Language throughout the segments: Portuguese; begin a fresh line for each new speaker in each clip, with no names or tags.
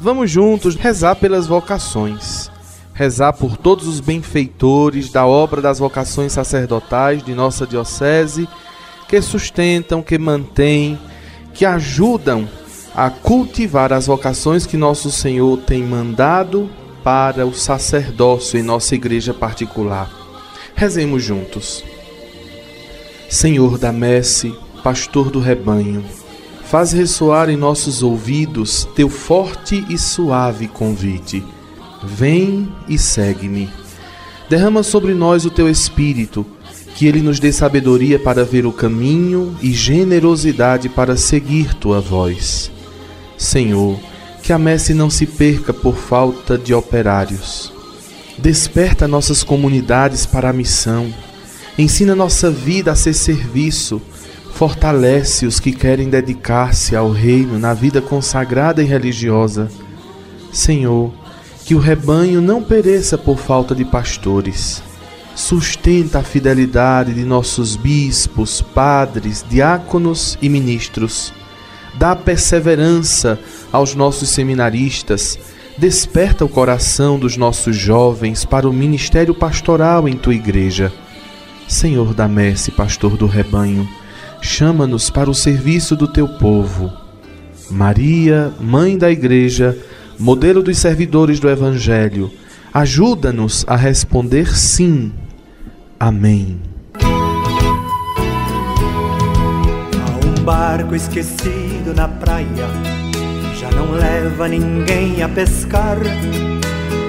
Vamos juntos rezar pelas vocações. Rezar por todos os benfeitores da obra das vocações sacerdotais de nossa Diocese, que sustentam, que mantêm, que ajudam a cultivar as vocações que nosso Senhor tem mandado para o sacerdócio em nossa igreja particular. Rezemos juntos. Senhor da messe, pastor do rebanho, faz ressoar em nossos ouvidos teu forte e suave convite. Vem e segue-me. Derrama sobre nós o teu espírito, que ele nos dê sabedoria para ver o caminho e generosidade para seguir tua voz. Senhor, que a messe não se perca por falta de operários. Desperta nossas comunidades para a missão. Ensina nossa vida a ser serviço. Fortalece os que querem dedicar-se ao reino na vida consagrada e religiosa. Senhor, que o rebanho não pereça por falta de pastores. Sustenta a fidelidade de nossos bispos, padres, diáconos e ministros dá perseverança aos nossos seminaristas, desperta o coração dos nossos jovens para o ministério pastoral em tua igreja. Senhor da messe, pastor do rebanho, chama-nos para o serviço do teu povo. Maria, mãe da igreja, modelo dos servidores do evangelho, ajuda-nos a responder sim. Amém.
um barco esquecido na praia já não leva ninguém a pescar.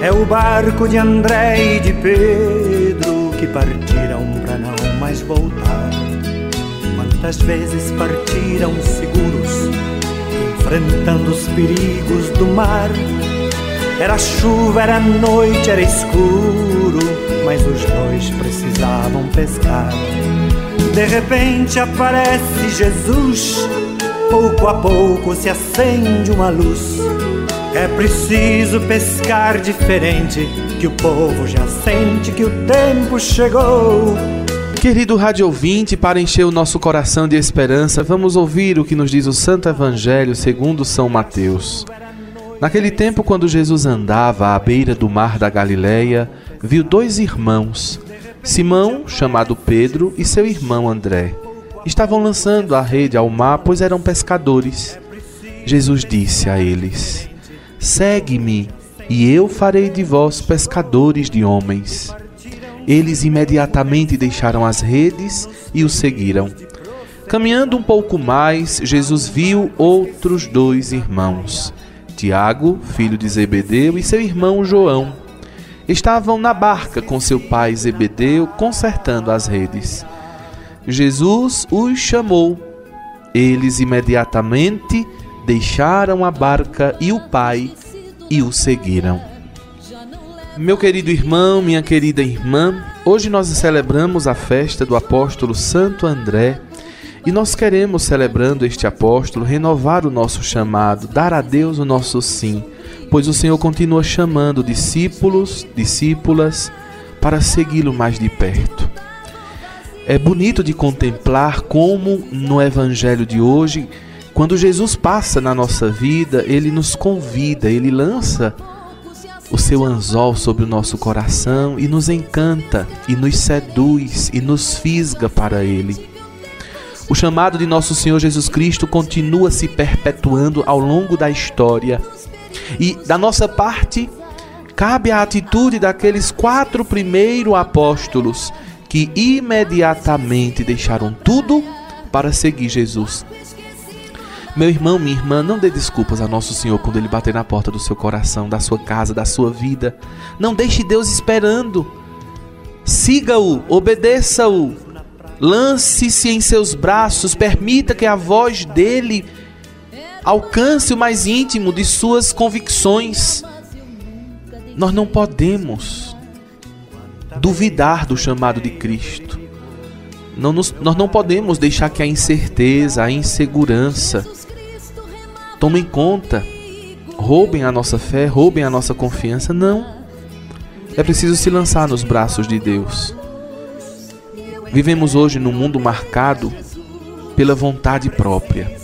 É o barco de André e de Pedro que partiram para não mais voltar. Quantas vezes partiram seguros, enfrentando os perigos do mar. Era chuva, era noite, era escuro, mas os dois precisavam pescar. De repente aparece Jesus, pouco a pouco se acende uma luz. É preciso pescar diferente, que o povo já sente que o tempo chegou.
Querido rádio ouvinte, para encher o nosso coração de esperança, vamos ouvir o que nos diz o Santo Evangelho segundo São Mateus. Naquele tempo, quando Jesus andava à beira do mar da Galileia, viu dois irmãos, Simão, chamado Pedro, e seu irmão André. Estavam lançando a rede ao mar, pois eram pescadores. Jesus disse a eles: Segue-me, e eu farei de vós pescadores de homens. Eles imediatamente deixaram as redes e o seguiram. Caminhando um pouco mais, Jesus viu outros dois irmãos, Tiago, filho de Zebedeu, e seu irmão João estavam na barca com seu pai Zebedeu consertando as redes. Jesus os chamou. Eles imediatamente deixaram a barca e o pai e o seguiram. Meu querido irmão, minha querida irmã, hoje nós celebramos a festa do apóstolo Santo André e nós queremos, celebrando este apóstolo, renovar o nosso chamado, dar a Deus o nosso sim pois o Senhor continua chamando discípulos, discípulas, para segui-lo mais de perto. É bonito de contemplar como no Evangelho de hoje, quando Jesus passa na nossa vida, ele nos convida, ele lança o seu anzol sobre o nosso coração e nos encanta, e nos seduz e nos fisga para ele. O chamado de nosso Senhor Jesus Cristo continua se perpetuando ao longo da história e da nossa parte, cabe a atitude daqueles quatro primeiros apóstolos que imediatamente deixaram tudo para seguir Jesus. Meu irmão, minha irmã, não dê desculpas a Nosso Senhor quando Ele bater na porta do seu coração, da sua casa, da sua vida. Não deixe Deus esperando. Siga-o, obedeça-o, lance-se em seus braços, permita que a voz dele alcance o mais íntimo de suas convicções. Nós não podemos duvidar do chamado de Cristo. Não nos, nós não podemos deixar que a incerteza, a insegurança tomem conta, roubem a nossa fé, roubem a nossa confiança. Não. É preciso se lançar nos braços de Deus. Vivemos hoje num mundo marcado pela vontade própria.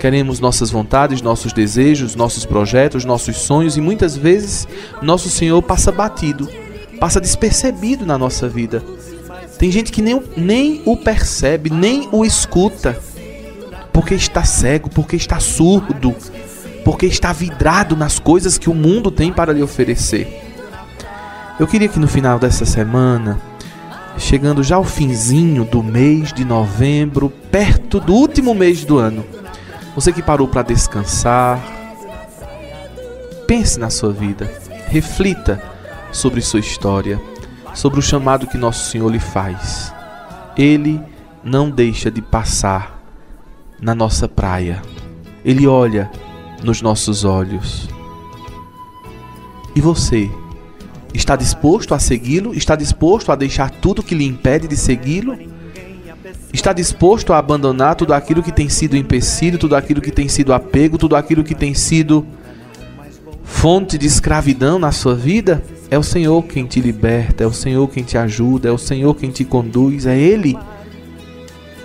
Queremos nossas vontades, nossos desejos, nossos projetos, nossos sonhos e muitas vezes nosso Senhor passa batido, passa despercebido na nossa vida. Tem gente que nem, nem o percebe, nem o escuta, porque está cego, porque está surdo, porque está vidrado nas coisas que o mundo tem para lhe oferecer. Eu queria que no final dessa semana, chegando já ao finzinho do mês de novembro, perto do último mês do ano, você que parou para descansar, pense na sua vida, reflita sobre sua história, sobre o chamado que nosso Senhor lhe faz. Ele não deixa de passar na nossa praia. Ele olha nos nossos olhos. E você está disposto a segui-lo? Está disposto a deixar tudo que lhe impede de segui-lo? Está disposto a abandonar tudo aquilo que tem sido empecilho, tudo aquilo que tem sido apego, tudo aquilo que tem sido fonte de escravidão na sua vida? É o Senhor quem te liberta, é o Senhor quem te ajuda, é o Senhor quem te conduz, é Ele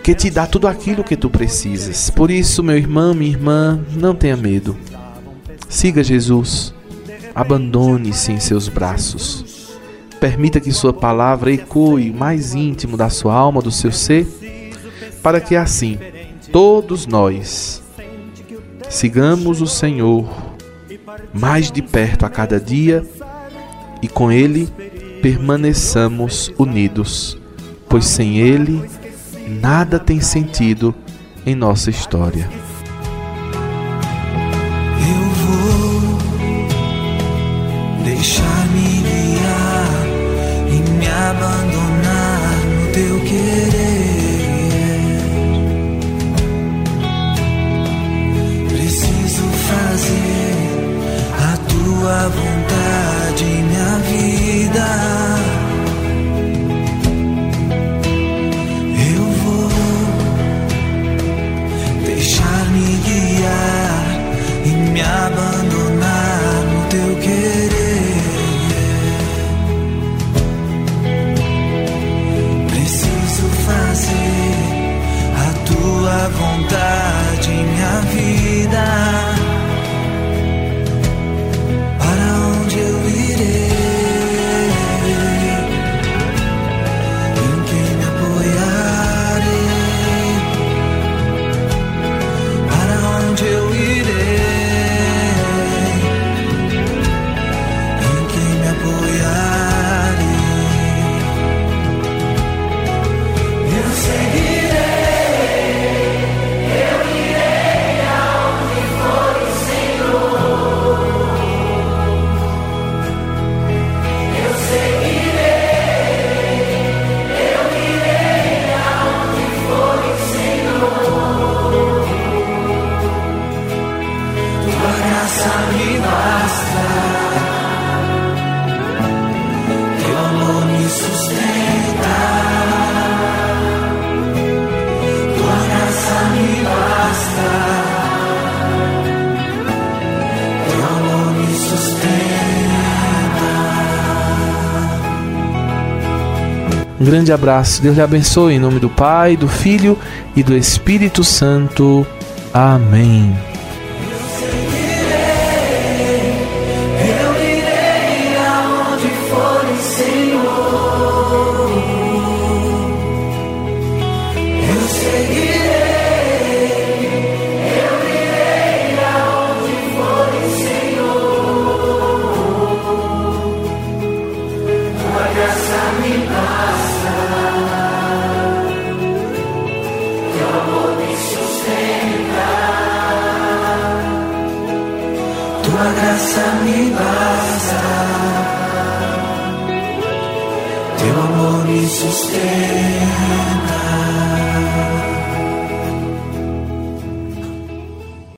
que te dá tudo aquilo que tu precisas. Por isso, meu irmão, minha irmã, não tenha medo. Siga Jesus. Abandone-se em seus braços. Permita que Sua palavra ecoe mais íntimo da sua alma, do seu ser para que assim todos nós sigamos o Senhor mais de perto a cada dia e com Ele permaneçamos unidos, pois sem Ele nada tem sentido em nossa história.
Eu vou deixar-me
Um grande abraço. Deus lhe abençoe em nome do Pai, do Filho e do Espírito Santo. Amém.
Tua graça me basta, teu amor me sustenta.